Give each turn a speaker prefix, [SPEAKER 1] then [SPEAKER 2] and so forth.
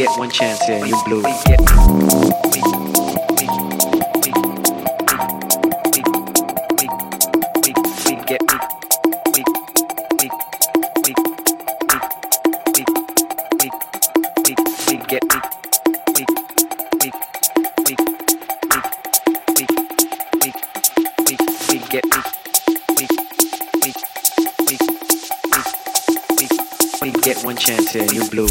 [SPEAKER 1] get one chance and you blew get one chance here you blew